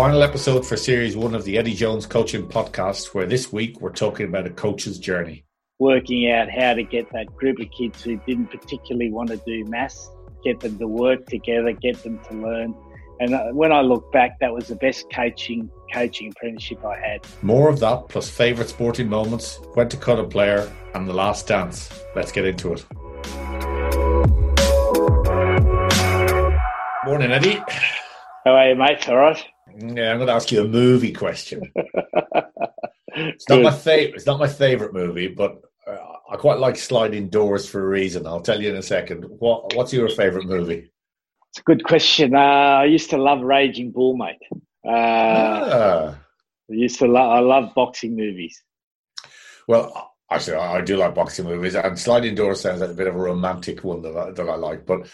final episode for series one of the Eddie Jones Coaching Podcast, where this week we're talking about a coach's journey. Working out how to get that group of kids who didn't particularly want to do maths, get them to work together, get them to learn. And uh, when I look back, that was the best coaching coaching apprenticeship I had. More of that, plus favourite sporting moments, when to cut a player, and the last dance. Let's get into it. Morning, Eddie. How are you, mate? All right. Yeah, I'm going to ask you a movie question. it's not my favorite. It's not my favorite movie, but uh, I quite like Sliding Doors for a reason. I'll tell you in a second. What What's your favorite movie? It's a good question. Uh, I used to love Raging Bull, mate. Uh, ah. I used to love. I love boxing movies. Well, actually, I do like boxing movies, and Sliding Doors sounds like a bit of a romantic one that I, that I like. But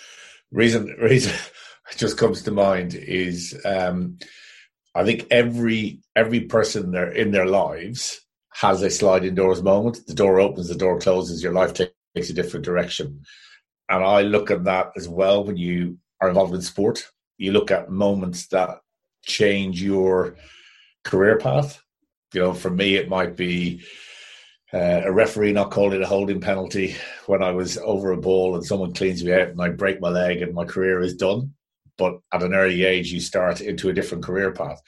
reason reason just comes to mind is um, I think every every person there in their lives has a sliding doors moment. The door opens, the door closes, your life takes a different direction. And I look at that as well when you are involved in sport. You look at moments that change your career path. You know, for me, it might be uh, a referee not calling a holding penalty when I was over a ball and someone cleans me out and I break my leg and my career is done but at an early age you start into a different career path.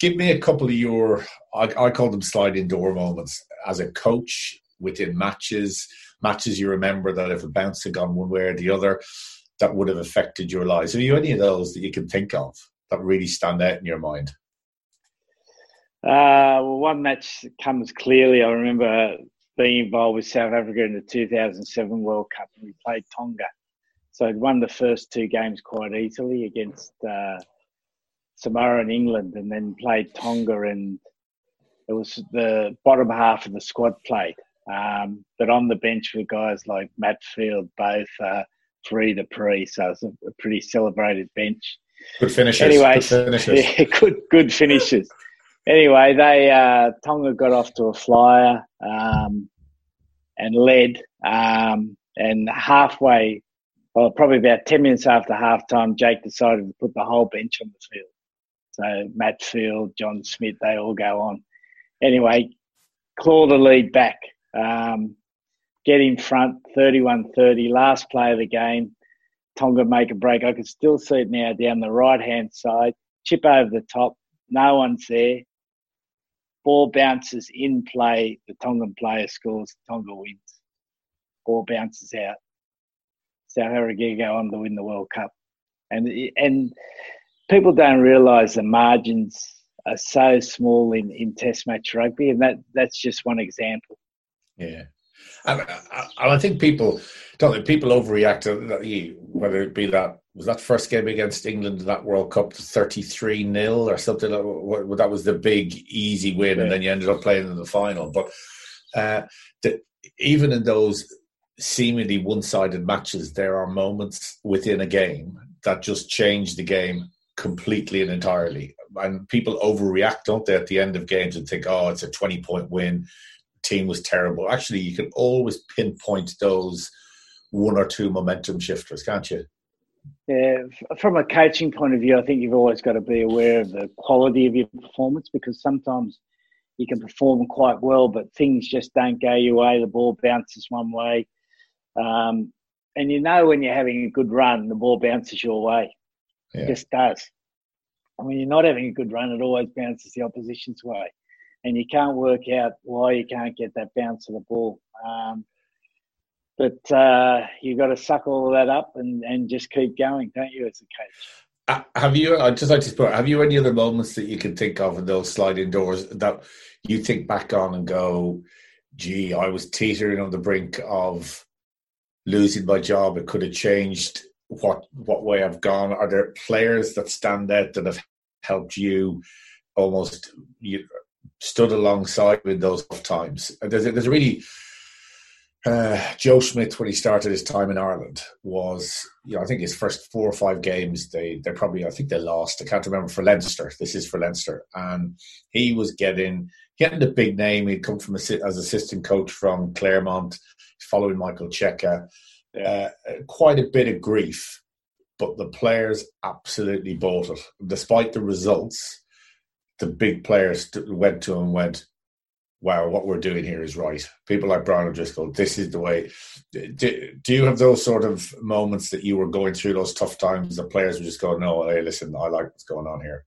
Give me a couple of your, I, I call them sliding door moments as a coach within matches, matches you remember that if a bounce had gone one way or the other, that would have affected your lives. Have you any of those that you can think of that really stand out in your mind? Uh, well, one match comes clearly. I remember being involved with South Africa in the 2007 World Cup, and we played Tonga so I'd won the first two games quite easily against uh, Samoa and England, and then played Tonga, and it was the bottom half of the squad played. Um, but on the bench were guys like Matt Field, both uh, Fourie du Preez, so it's a, a, pretty celebrated bench. Good finishes. Anyway, good finishes. Yeah, good good finishes. anyway, they uh, Tonga got off to a flyer um, and led, um, and halfway well, probably about 10 minutes after halftime, Jake decided to put the whole bench on the field. So Matt Field, Juan Smith, they all go on. Anyway, claw the lead back, um, get in front, 31 30, last play of the game. Tonga make a break. I can still see it now down the right hand side, chip over the top, no one's there. Ball bounces in play, the Tongan player scores, Tonga wins. Ball bounces out. South Africa go on to win the World Cup, and and people don't realise the margins are so small in, in Test match rugby, and that that's just one example. Yeah, and uh, uh, I, I think people don't people overreact uh, to whether it be that was that first game against England in that World Cup thirty three 0 or something. Like, that was the big easy win, yeah. and then you ended up playing in the final. But uh, the, even in those seemingly one-sided matches, there are moments within a game that just change the game completely and entirely. And people overreact, don't they, at the end of games and think, "Oh, it's a twenty-point win. Team was terrible." Actually, you can always pinpoint those one or two momentum shifters, can't you? Yeah, from a coaching point of view, I think you've always got to be aware of the quality of your performance because sometimes you can perform quite well, but things just don't go your way. The ball bounces one way, um, and you know when you're having a good run, the ball bounces your way. Yeah. It just does. And when you're not having a good run, it always bounces the opposition's way. And you can't work out why you can't get that bounce of the ball. Um, but uh, you've got to suck all of that up and, and just keep going, don't you, as a coach? Uh, have you? I'd just like to put. Have you any other moments that you can think of in those sliding doors that you think back on and go, "Gee, I was teetering on the brink of losing my job, it could have changed what what way I've gone. Are there players that stand out that have helped you almost you stood alongside in those times? There's a, there's a really uh, Joe Schmidt when he started his time in Ireland was you know I think his first four or five games they they probably I think they lost. I can't remember for Leinster. This is for Leinster. And he was getting getting a big name. He'd come from a, as assistant coach from Clermont following Michael Cheika. Uh, quite a bit of grief, but the players absolutely bought it. Despite the results, the big players went to him and went, wow, what we're doing here is right. People like Brian O'Driscoll, this is the way. Do, do you have those sort of moments that you were going through those tough times? The players were just going, no, hey, listen, I like what's going on here.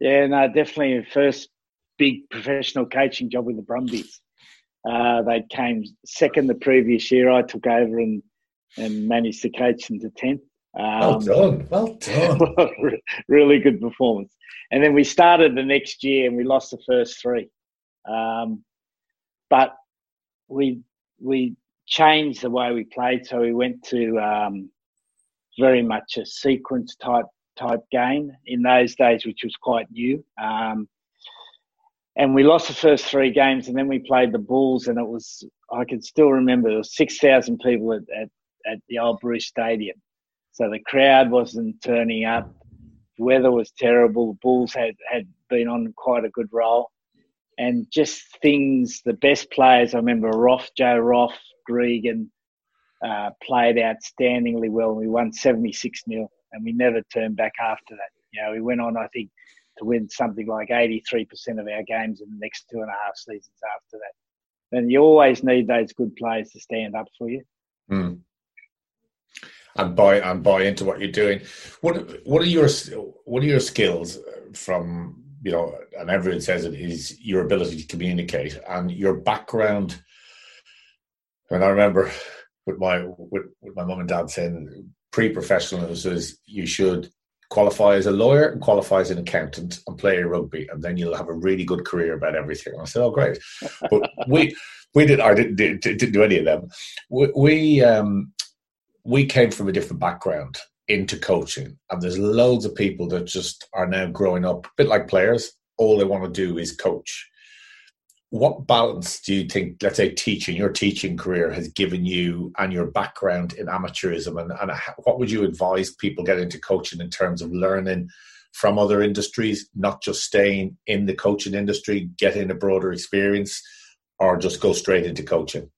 Yeah, no, definitely. First big professional coaching job with the Brumbies. Uh, they came second the previous year. I took over and and managed to coach them to tenth. Um, well done, well done. really good performance. And then we started the next year and we lost the first three. Um, but we we changed the way we played, so we went to um, very much a sequence type type game in those days, which was quite new. Um, and we lost the first three games, and then we played the Bulls, and it was I can still remember there was six thousand people at, at, at the old Bruce Stadium, so the crowd wasn't turning up. The weather was terrible. The Bulls had had been on quite a good roll, and just things. The best players I remember Roff, Joe Roff, Gregan, uh, played outstandingly well. We won seventy six 0 and we never turned back after that. You know, we went on I think to win something like eighty three percent of our games in the next two and a half seasons after that. And you always need those good players to stand up for you. Mm. And buy and buy into what you're doing. What what are your what are your skills from you know, and everyone says it is your ability to communicate and your background. And I remember with my with, with my mum and dad saying pre-professional was you should qualify as a lawyer and qualify as an accountant and play rugby, and then you'll have a really good career about everything. And I said, "Oh, great!" But we we did I didn't, did, didn't do any of them. We we, um, we came from a different background into coaching. And there's loads of people that just are now growing up, a bit like players. All they want to do is coach. What balance do you think, let's say, teaching, your teaching career has given you and your background in amateurism? And, and what would you advise people get into coaching in terms of learning from other industries, not just staying in the coaching industry, getting a broader experience, or just go straight into coaching?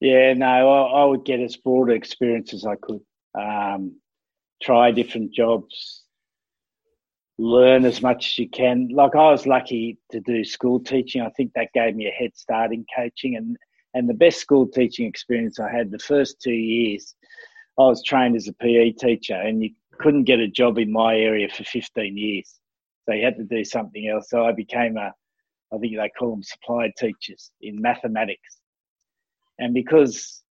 Yeah, no, I, I would get as broad experience as I could um, try different jobs, learn as much as you can. Like I was lucky to do school teaching. I think that gave me a head start in coaching and and the best school teaching experience I had the first two years. I was trained as a PE teacher, and you couldn't get a job in my area for 15 years. So you had to do something else. So I became a, I think they call them supply teachers in mathematics. And because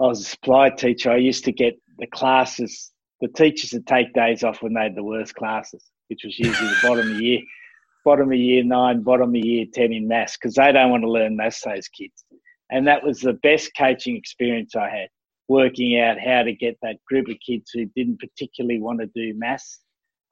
I was a supply teacher, I used to get the classes, the teachers would take days off when they had the worst classes, which was usually the bottom of year, bottom of year nine, bottom of year ten in maths, because they don't want to learn maths. Those kids, and that was the best coaching experience I had, working out how to get that group of kids who didn't particularly want to do maths,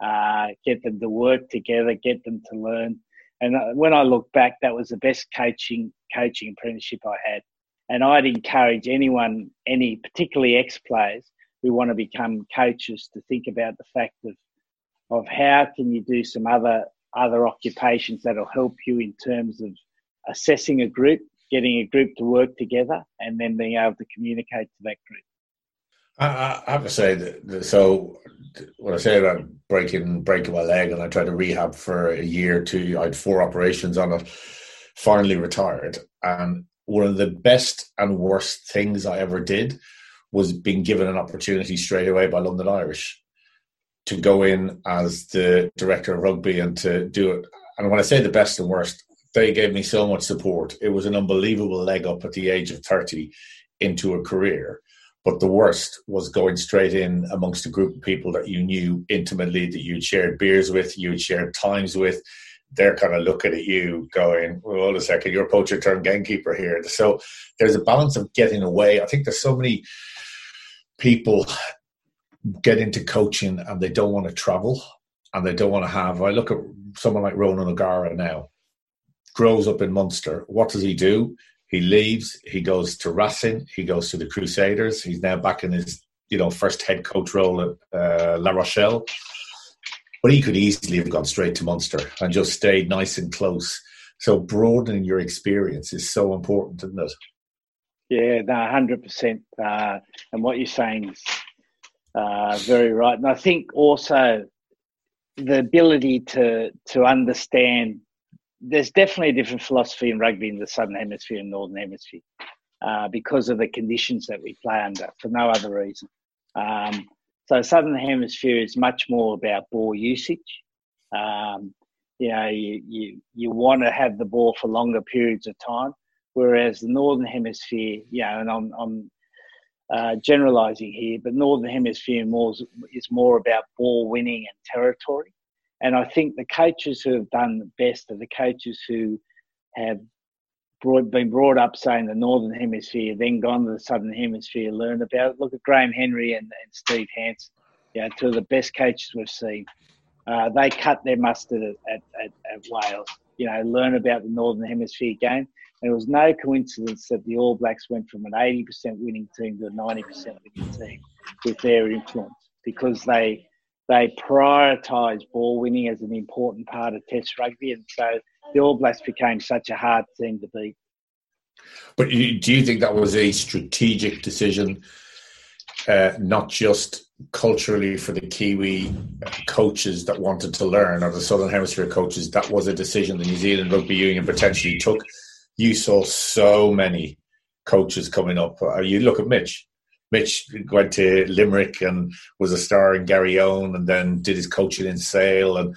uh, get them to work together, get them to learn. And uh, when I look back, that was the best coaching coaching apprenticeship I had. And I'd encourage anyone, any particularly ex players, who want to become coaches to think about the fact of of how can you do some other other occupations that'll help you in terms of assessing a group, getting a group to work together, and then being able to communicate to that group. I, have to say that so when I say about breaking breaking my leg and I tried to rehab for a year or two, I had four operations on it. Finally retired, and one of the best and worst things I ever did was being given an opportunity straight away by London Irish to go in as the director of rugby and to do it. And when I say the best and worst, they gave me so much support. It was an unbelievable leg up at the age of 30 into a career. But the worst was going straight in amongst a group of people that you knew intimately, that you'd shared beers with, you'd shared times with. They're kind of looking at you going, well, hold a second, you're a poacher turned gamekeeper here. So there's a balance of getting away. I think there's so many people get into coaching and they don't want to travel and they don't want to have. I look at someone like Ronan O'Gara now, grows up in Munster. What does he do? He leaves. He goes to Racing. He goes to the Crusaders. He's now back in his you know first head coach role at uh, La Rochelle. But he could easily have gone straight to Munster and just stayed nice and close. So broadening your experience is so important, isn't it? Yeah, no, hundred uh, percent. And what you're saying is uh, very right. And I think also the ability to to understand. There's definitely a different philosophy in rugby in the southern hemisphere and northern hemisphere uh, because of the conditions that we play under, for no other reason. Um, so southern hemisphere is much more about ball usage. Um, you know, you, you, you want to have the ball for longer periods of time, whereas the northern hemisphere, know, and I'm, I'm uh, generalizing here, but northern hemisphere more is more about ball winning and territory. And I think the coaches who have done the best are the coaches who have brought, been brought up saying the northern hemisphere, then gone to the southern hemisphere, learned about it. Look at Graham Henry and, and Steve Hansen, know, two of the best coaches we've seen. Uh, they cut their mustard at, at, at, Wales. You know, learn about the Northern Hemisphere game. And it was no coincidence that the All Blacks went from an 80% winning team to a 90% winning team with their influence because they they prioritise ball winning as an important part of Test rugby, and so the All Blacks became such a hard team to beat. But do you think that was a strategic decision, uh, not just culturally for the Kiwi coaches that wanted to learn, or the Southern Hemisphere coaches, that was a decision the New Zealand Rugby Union potentially took. You saw so many coaches coming up. Uh, you look at Mitch. Mitch went to Limerick and was a star in Garryowen, and then did his coaching in Sale, and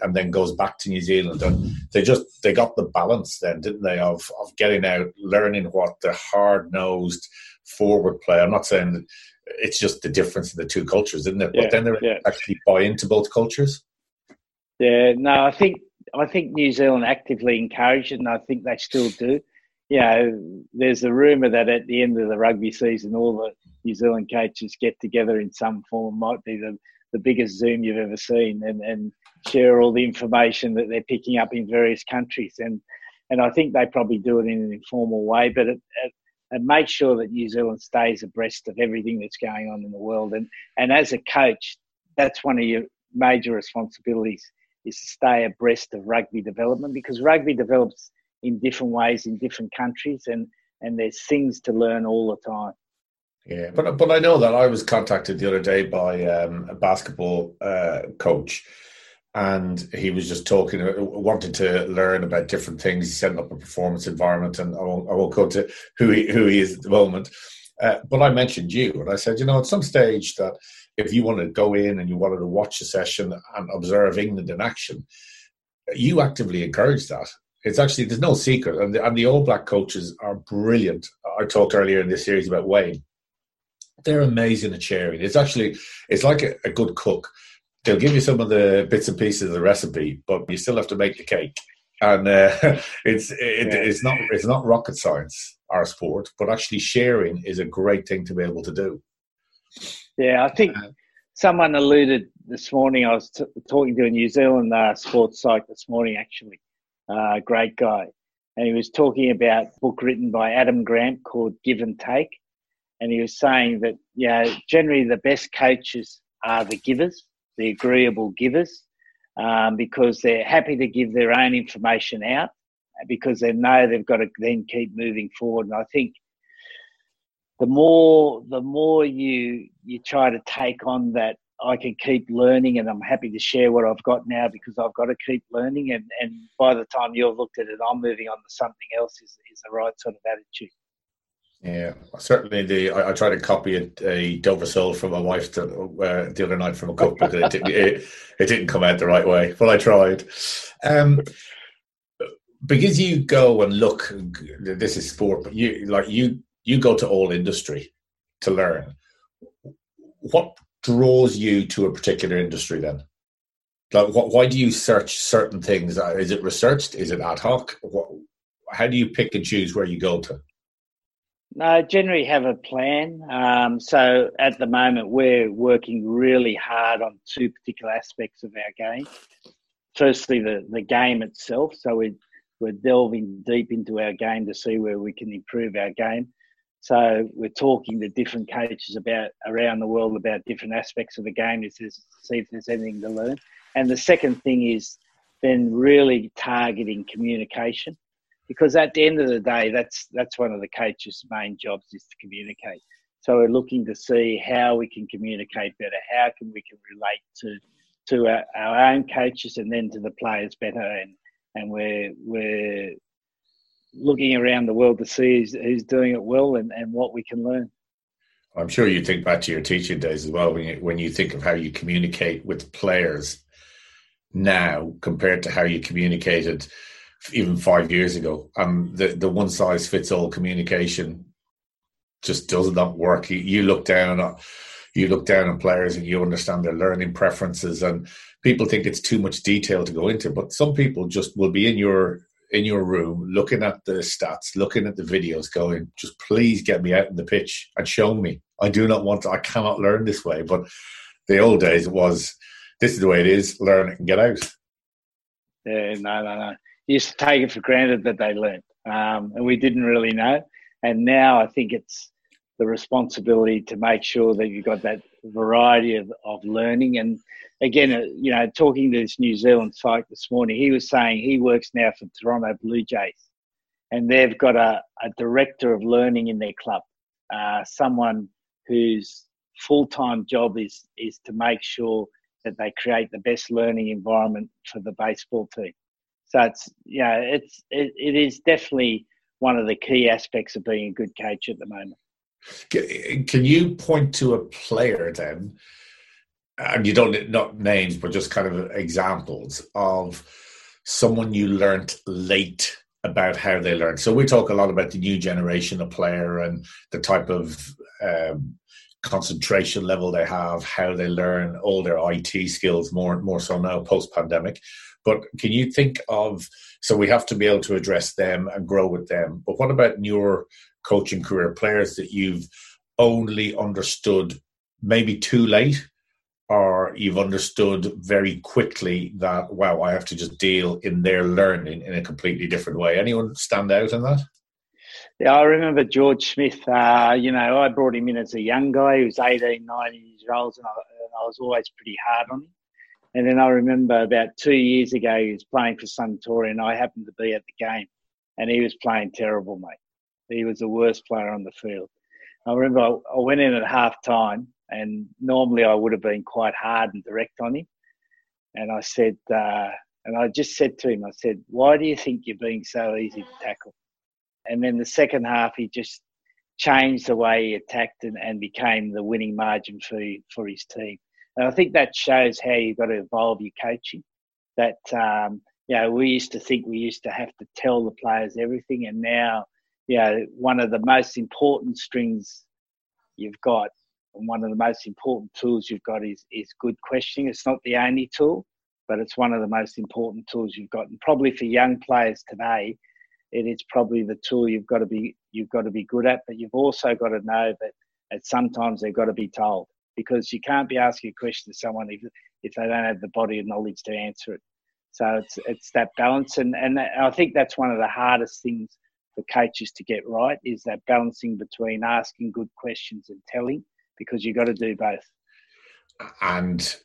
and then goes back to New Zealand. And they just they got the balance then, didn't they, of of getting out, learning what the hard nosed forward play. I'm not saying that it's just the difference in the two cultures, isn't it? Yeah, but then they yeah. actually buy into both cultures. Yeah, no, I think I think New Zealand actively encouraged it, and I think they still do. You know, there's a rumor that at the end of the rugby season, all the New Zealand coaches get together in some form. It might be the, the biggest Zoom you've ever seen, and, and share all the information that they're picking up in various countries. And and I think they probably do it in an informal way, but it, it, and make sure that New Zealand stays abreast of everything that's going on in the world. And and as a coach, that's one of your major responsibilities is to stay abreast of rugby development because rugby develops in different ways in different countries and and there's things to learn all the time. Yeah, but but I know that I was contacted the other day by um, a basketball uh, coach and he was just talking, wanted to learn about different things. He's setting up a performance environment, and I won't, I won't go to who he, who he is at the moment. Uh, but I mentioned you, and I said, you know, at some stage that if you wanted to go in and you wanted to watch a session and observe England in action, you actively encourage that. It's actually there's no secret, and the, and the All Black coaches are brilliant. I talked earlier in this series about Wayne. They're amazing at sharing. It's actually it's like a, a good cook they'll give you some of the bits and pieces of the recipe, but you still have to make the cake. And uh, it's it, yeah. it's not it's not rocket science our sport, but actually sharing is a great thing to be able to do. Yeah, I think uh, someone alluded this morning. I was t- talking to a New Zealand uh, sports site this morning, actually, uh, great guy, and he was talking about a book written by Adam Grant called Give and Take, and he was saying that yeah, generally the best coaches are the givers the agreeable givers um, because they're happy to give their own information out because they know they've got to then keep moving forward. And I think the more the more you you try to take on that I can keep learning and I'm happy to share what I've got now because I've got to keep learning and, and by the time you've looked at it I'm moving on to something else is, is the right sort of attitude. Yeah, certainly. The I, I tried to copy a, a Soul from my wife to, uh, the other night from a cookbook, and it didn't, it, it, didn't come out the right way. But I tried. Um, because you go and look, this is sport, but you like you you go to all industry to learn. What draws you to a particular industry then? Like, what, why do you search certain things? Is it researched? Is it ad hoc? What, how do you pick and choose where you go to? I generally have a plan. Um, so at the moment, we're working really hard on two particular aspects of our game. Firstly, the, the game itself. So we, we're delving deep into our game to see where we can improve our game. So we're talking to different coaches about around the world about different aspects of the game to see if there's anything to learn. And the second thing is then really targeting communication because at the end of the day, that's that's one of the coaches' main jobs is to communicate. So we're looking to see how we can communicate better, how can we can relate to to our, our, own coaches and then to the players better. And, and we're, we're looking around the world to see who's, who's doing it well and, and what we can learn. I'm sure you think back to your teaching days as well when you, when you think of how you communicate with players now compared to how you communicated even five years ago. Um, the the one size fits all communication just does not work. You, you look down on you look down on players and you understand their learning preferences, and people think it's too much detail to go into. But some people just will be in your in your room looking at the stats, looking at the videos, going, just please get me out in the pitch and show me. I do not want to, I cannot learn this way. But the old days was this is the way it is, learn it and get out. Yeah, no, no, no. You used to take it for granted that they learned. Um, and we didn't really know. And now I think it's the responsibility to make sure that you've got that variety of, of learning. And again, uh, you know, talking to this New Zealand psych this morning, he was saying he works now for Toronto Blue Jays, and they've got a, a director of learning in their club, uh, someone whose full time job is is to make sure that they create the best learning environment for the baseball team. So it's yeah, it's it, it is definitely one of the key aspects of being a good coach at the moment. Can you point to a player then, and you don't not names, but just kind of examples of someone you learnt late about how they learn. So we talk a lot about the new generation of player and the type of um, concentration level they have, how they learn all their IT skills more more so now post pandemic. But can you think of so we have to be able to address them and grow with them. But what about your coaching career players that you've only understood maybe too late or you've understood very quickly that wow i have to just deal in their learning in a completely different way anyone stand out in that yeah i remember george smith uh, you know i brought him in as a young guy he was 18 19 years old and I, and I was always pretty hard on him and then i remember about two years ago he was playing for suntory and i happened to be at the game and he was playing terrible mate he was the worst player on the field. I remember I, went in at half time, and normally I would have been quite hard and direct on him. And I said, uh, and I just said to him, I said, why do you think you're being so easy to tackle? And then the second half, he just changed the way he attacked and, and became the winning margin for, for his team. And I think that shows how you've got to evolve your coaching. That, um, you know, we used to think we used to have to tell the players everything, and now you know, one of the most important strings you've got and one of the most important tools you've got is, is good questioning. It's not the only tool, but it's one of the most important tools you've got. And probably for young players today, it is probably the tool you've got to be you've got to be good at. But you've also got to know that, that sometimes they've got to be told because you can't be asking a question to someone if, if they don't have the body of knowledge to answer it. So it's it's that balance, and and I think that's one of the hardest things for coaches to get right is that balancing between asking good questions and telling because you've got to do both. And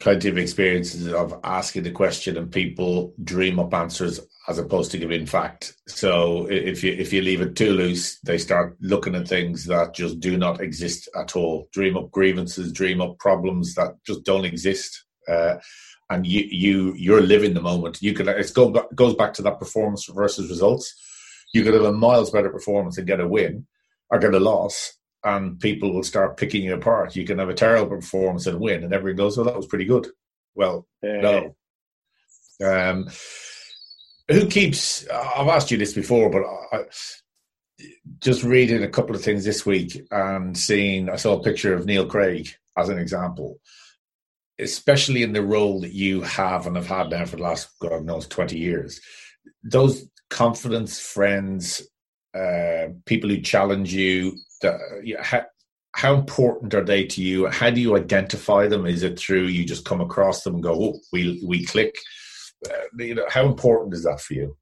plenty of experiences of asking the question and people dream up answers as opposed to giving fact. So if you if you leave it too loose, they start looking at things that just do not exist at all. Dream up grievances, dream up problems that just don't exist. Uh, and you you you're living the moment. You can it's go goes back to that performance versus results you could have a miles better performance and get a win or get a loss, and people will start picking you apart. You can have a terrible performance and win, and everyone goes, "Well, that was pretty good." Well, no. Um, who keeps? I've asked you this before, but I, just reading a couple of things this week and seeing, I saw a picture of Neil Craig as an example especially in the role that you have and have had now for the last God knows twenty years. Those confidence friends, uh, people who challenge you? How, how, important are they to you? How do you identify them? Is it through you just come across them and go, oh, we we click? Uh, you know, how important is that for you?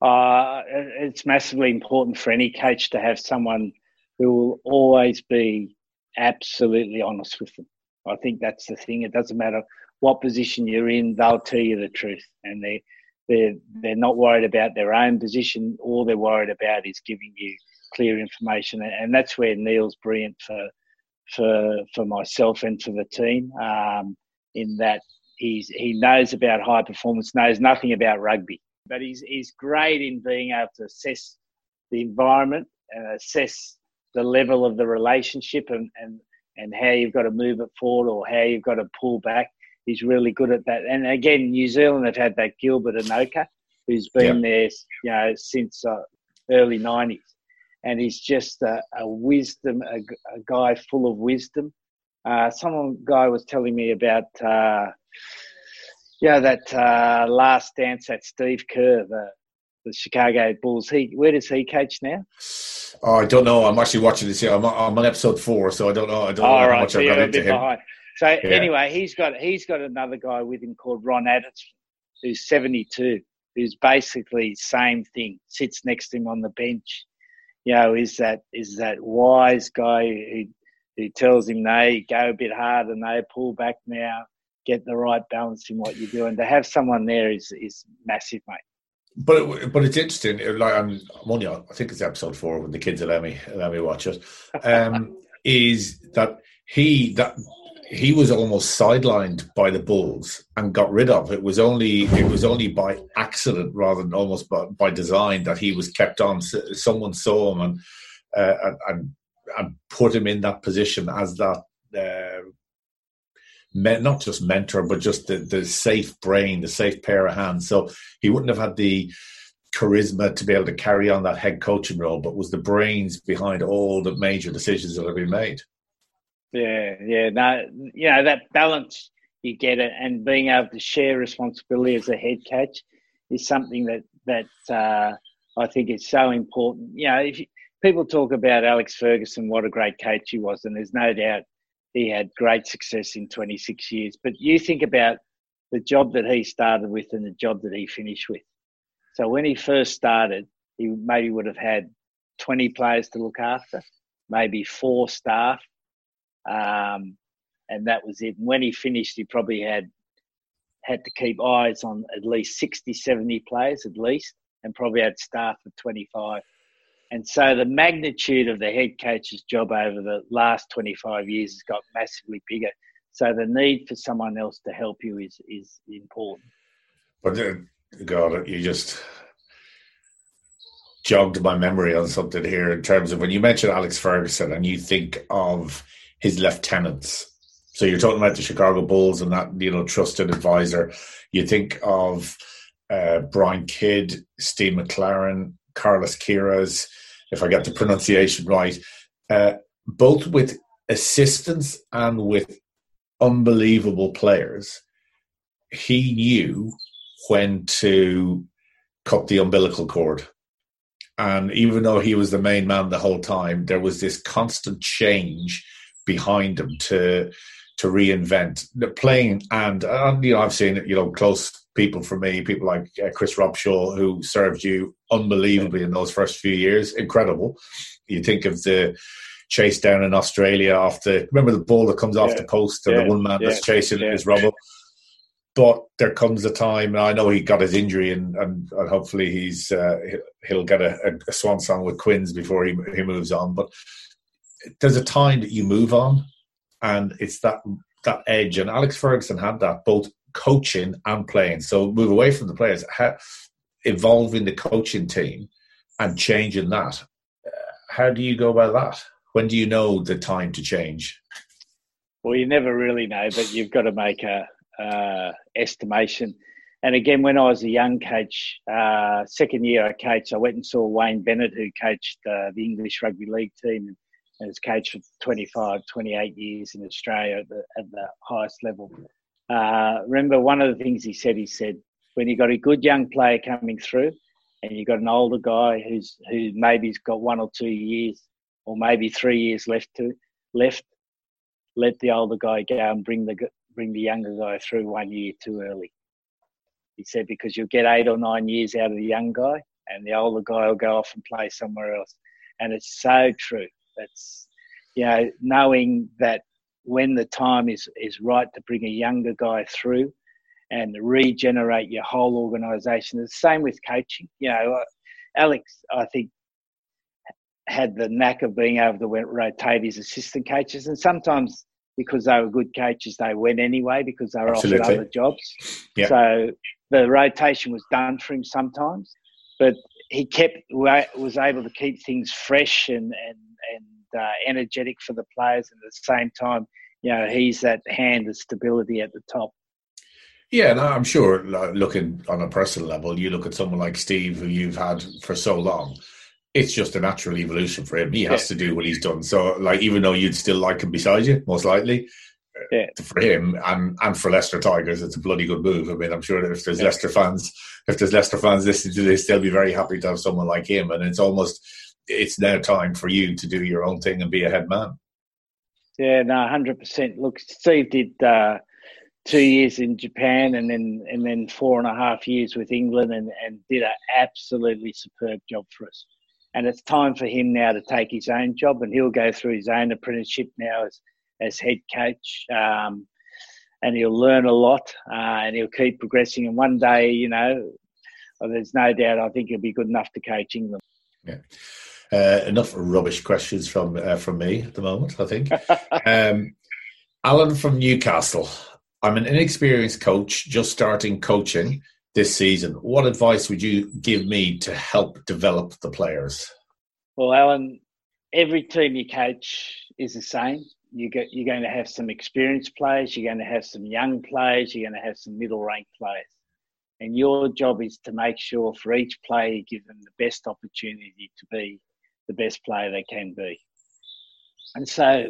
Uh, it's massively important for any coach to have someone who will always be absolutely honest with them. I think that's the thing. It doesn't matter what position you're in; they'll tell you the truth, and they they're they're not worried about their own position. All they're worried about is giving you clear information, and that's where Neil's brilliant for for for myself and for the team. Um, in that he's he knows about high performance, knows nothing about rugby, but he's he's great in being able to assess the environment and assess the level of the relationship and and and how you've got to move it forward or how you've got to pull back. He's really good at that. And again, New Zealand have had that Gilbert Enoka, who's been there, you know, since uh, early '90s, and he's just a, a wisdom, a, a, guy full of wisdom. Uh, some guy was telling me about, uh, yeah, that uh, last dance that Steve Kerr, the, the Chicago Bulls. He where does he coach now? Oh, I don't know. I'm actually watching this here. I'm, I'm on episode four, so I don't know. I don't oh, know right. so I've got into him. Behind. So yeah. anyway, he's got he's got another guy with him called Ron Adams, who's 72, who's basically same thing. Sits next to him on the bench. You know, is that is that wise guy who who tells him, they go a bit hard and they pull back now, get the right balance in what you're doing." To have someone there is is massive, mate. But but it's interesting. Like I'm, I'm only I think it's episode four when the kids allow me allow me watch it. Um, is that he that he was almost sidelined by the Bulls and got rid of. It was only it was only by accident rather than almost by, by design that he was kept on. Someone saw him and uh, and and put him in that position as that. Uh, not just mentor, but just the, the safe brain, the safe pair of hands. So he wouldn't have had the charisma to be able to carry on that head coaching role, but was the brains behind all the major decisions that have been made. Yeah, yeah. No, you know, that balance you get it and being able to share responsibility as a head coach is something that, that uh, I think is so important. You know, if you, people talk about Alex Ferguson, what a great coach he was, and there's no doubt he had great success in 26 years. But you think about the job that he started with and the job that he finished with. So when he first started, he maybe would have had 20 players to look after, maybe four staff, um, and that was it. And when he finished, he probably had had to keep eyes on at least 60, 70 players at least, and probably had staff of 25. And so the magnitude of the head coach's job over the last 25 years has got massively bigger. So the need for someone else to help you is is important. But uh, God, you just jogged my memory on something here in terms of when you mentioned Alex Ferguson and you think of his lieutenants. So you're talking about the Chicago Bulls and that you know trusted advisor. You think of uh, Brian Kidd, Steve McClaren, Carlos Queiroz, if I get the pronunciation right, uh, both with assistants and with unbelievable players, he knew when to cut the umbilical cord. And even though he was the main man the whole time, there was this constant change behind him to to reinvent the playing and, and you know I've seen you know close people for me, people like uh, Chris Robshaw, who served you unbelievably in those first few years. Incredible. You think of the chase down in Australia after remember the ball that comes off the post and yeah. the one man yeah. that's chasing yeah. is rubble. But there comes a time, and I know he got his injury, and, and, and hopefully he's uh, he'll get a, a, swan song with Quins before he he moves on. But there's a time that you move on, and it's that that edge. And Alex Ferguson had that both coaching and playing. So move away from the players, evolving the coaching team and changing that. How do you go about that? When do you know the time to change? Well, you never really know, but you've got to make a uh, estimation. And again, when I was a young coach, uh, second year I coached, I went and saw Wayne Bennett, who coached uh, the English Rugby League team and has coached for 25, 28 years in Australia at the, at the highest level. Uh, remember, one of the things he said, he said, when you've got a good young player coming through, and you've got an older guy who's who maybe's got one or two years, or maybe three years left to left, let the older guy go and bring the bring the younger guy through one year too early. He said because you'll get eight or nine years out of the young guy, and the older guy will go off and play somewhere else. And it's so true. That's you know knowing that when the time is, is right to bring a younger guy through and regenerate your whole organization. The same with coaching. You know, uh, Alex, I think, had the knack of being able to rotate his assistant coaches, and sometimes because they were good coaches, they went anyway because they were Absolutely. offered other jobs. So the rotation was done for him sometimes, but he kept was able to keep things fresh and and and uh, energetic for the players, and at the same time, you know, he's that hand of stability at the top. Yeah, and I'm sure looking on a personal level, you look at someone like Steve, who you've had for so long. It's just a natural evolution for him. He has yeah. to do what he's done. So, like, even though you'd still like him beside you, most likely, yeah. for him and, and for Leicester Tigers, it's a bloody good move. I mean, I'm sure that if there's yeah. Leicester fans, if there's Leicester fans listening to this, they'll be very happy to have someone like him. And it's almost, it's now time for you to do your own thing and be a head man. Yeah, no, hundred percent. Look, Steve did uh, two years in Japan and then and then four and a half years with England, and and did an absolutely superb job for us. And it's time for him now to take his own job, and he'll go through his own apprenticeship now as as head coach. Um, and he'll learn a lot, uh, and he'll keep progressing. And one day, you know, there's no doubt. I think he'll be good enough to coach England. Yeah. Uh, enough rubbish questions from uh, from me at the moment. I think. um, Alan from Newcastle. I'm an inexperienced coach, just starting coaching this season. What advice would you give me to help develop the players? Well, Alan, every team you coach is the same you get, you're going to have some experienced players, you're going to have some young players, you're going to have some middle ranked players. And your job is to make sure for each player you give them the best opportunity to be the best player they can be. And so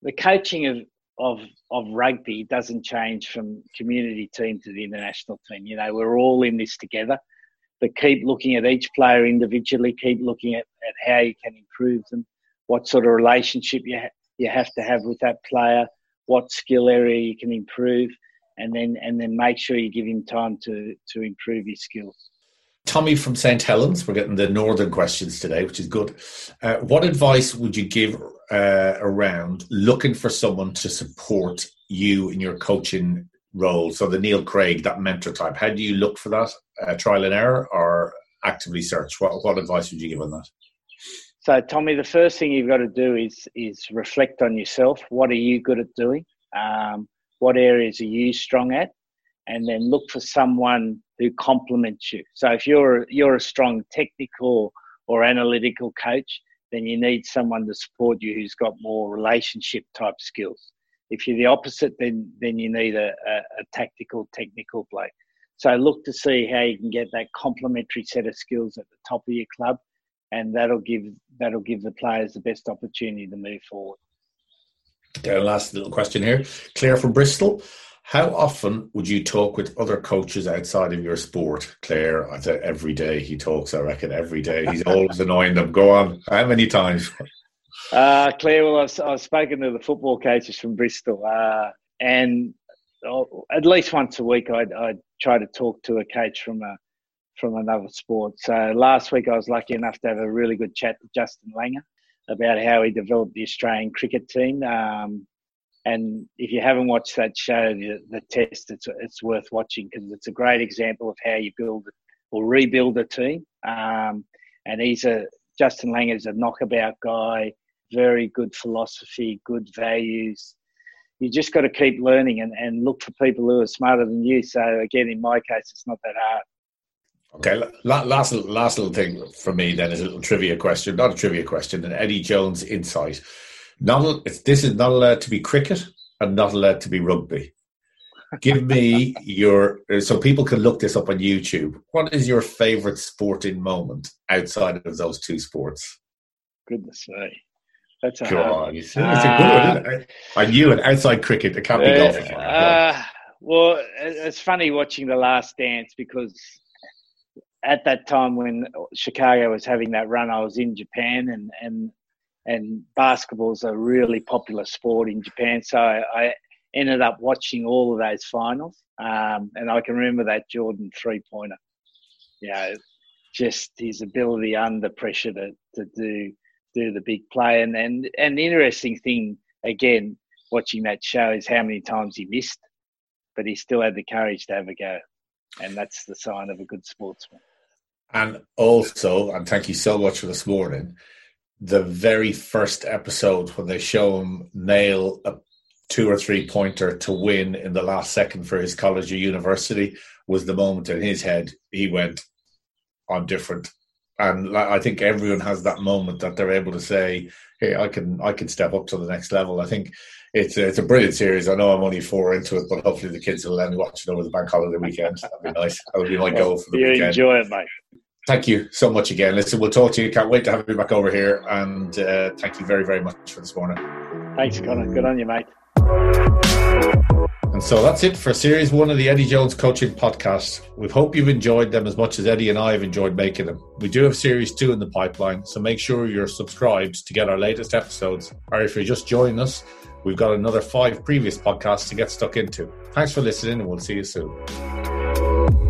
the coaching of, of, of rugby doesn't change from community team to the international team. You know, we're all in this together, but keep looking at each player individually, keep looking at, at how you can improve them, what sort of relationship you, ha- you have to have with that player, what skill area you can improve, and then and then make sure you give him time to to improve his skills. Tommy from St Helens, we're getting the northern questions today, which is good. Uh, what advice would you give uh, around looking for someone to support you in your coaching role? So the Neil Craig, that mentor type. How do you look for that? Uh, trial and error, or actively search? What what advice would you give on that? So, Tommy, the first thing you've got to do is is reflect on yourself. What are you good at doing? Um, what areas are you strong at? And then look for someone who complements you. So, if you're you're a strong technical or analytical coach, then you need someone to support you who's got more relationship type skills. If you're the opposite, then then you need a, a, a tactical, technical play. So look to see how you can get that complementary set of skills at the top of your club and that'll give that'll give the players the best opportunity to move forward. Okay, last little question here, Claire from Bristol. How often would you talk with other coaches outside of your sport, Claire? I every day he talks. I reckon every day he's always annoying them. Go on. How many times? Uh, Claire, well, I've, I've, spoken to the football coaches from Bristol, uh, and oh, at least once a week, I'd, I'd, try to talk to a coach from a from another sport. So last week I was lucky enough to have a really good chat with Justin Langer about how he developed the Australian cricket team. Um, and if you haven't watched that show, the, the test, it's it's worth watching because it's a great example of how you build or rebuild a team. Um, and he's a Justin Langer is a knockabout guy, very good philosophy, good values. You just got to keep learning and, and look for people who are smarter than you. So again, in my case, it's not that hard. Okay, last last little thing for me then is a little trivia question, not a trivia question, an Eddie Jones insight. Not this is not allowed to be cricket and not allowed to be rugby. Give me your so people can look this up on YouTube. What is your favorite sporting moment outside of those two sports? Goodness me. That's a God, it's, uh, a good one. I, I knew it. Outside cricket, it can't be uh, golf. Uh, well, it's funny watching The Last Dance because at that time when Chicago was having that run, I was in Japan, and and and basketball's a really popular sport in Japan. So I ended up watching all of those finals, um, and I can remember that Jordan three pointer. You know, just his ability under pressure to to do do the big play, and and and the interesting thing again watching that show is how many times he missed, but he still had the courage to have a go, and that's the sign of a good sportsman. And also, and thank you so much for this morning, the very first episode when they show him nail a two or three pointer to win in the last second for his college or university was the moment in his head he went, I'm different. And I think everyone has that moment that they're able to say, "Hey, I can, I can step up to the next level." I think it's a, it's a brilliant series. I know I'm only four into it, but hopefully the kids will let me watch it over the bank holiday weekend. That'd be nice. That would be my goal for the you weekend. enjoy it, mate. Thank you so much again. Listen, we'll talk to you. Can't wait to have you back over here. And uh, thank you very, very much for this morning. Thanks, Conor. Good on you, mate. And so that's it for series one of the Eddie Jones Coaching Podcast. We hope you've enjoyed them as much as Eddie and I have enjoyed making them. We do have series two in the pipeline, so make sure you're subscribed to get our latest episodes. Or if you're just joining us, we've got another five previous podcasts to get stuck into. Thanks for listening, and we'll see you soon.